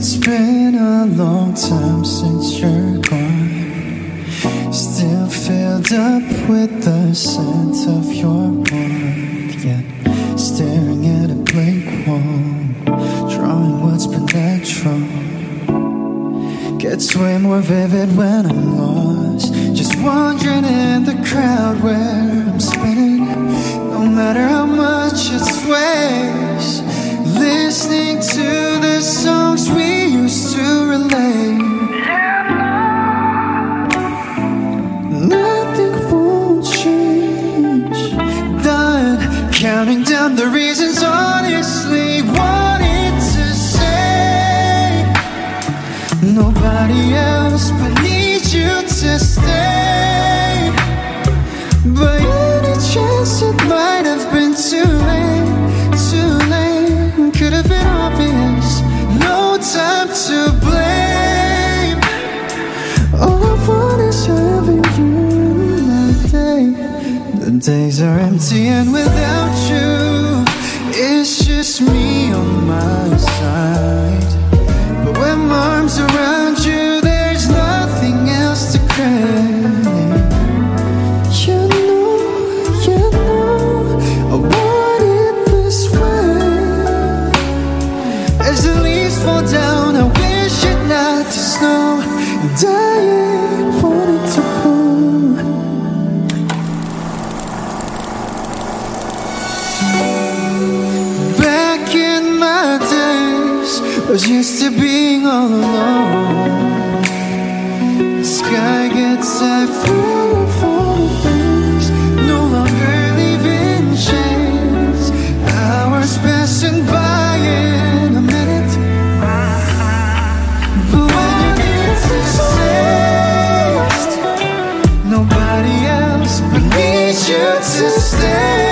It's been a long time since you're gone. Still filled up with the scent of your warmth. Yet staring at a blank wall, drawing what's been natural. Gets way more vivid when I'm lost. Just wandering in the crowd where I'm spinning. No matter how much it sways, the reasons, honestly, wanted to say. Nobody else but need you to stay. But any chance it might have been too late, too late. Could have been obvious, no time to blame. All I want is having you in my day. The days are empty and without you, it's just me on my side. But when my arms around you, there's nothing else to crave. You know, you know, I want it this way. As the leaves fall down, I wish it not to snow. And I was used to being all alone. The sky gets high full of full things, no longer leaving chains. Hours passing by in a minute, but when you need to nobody else but needs you to stay.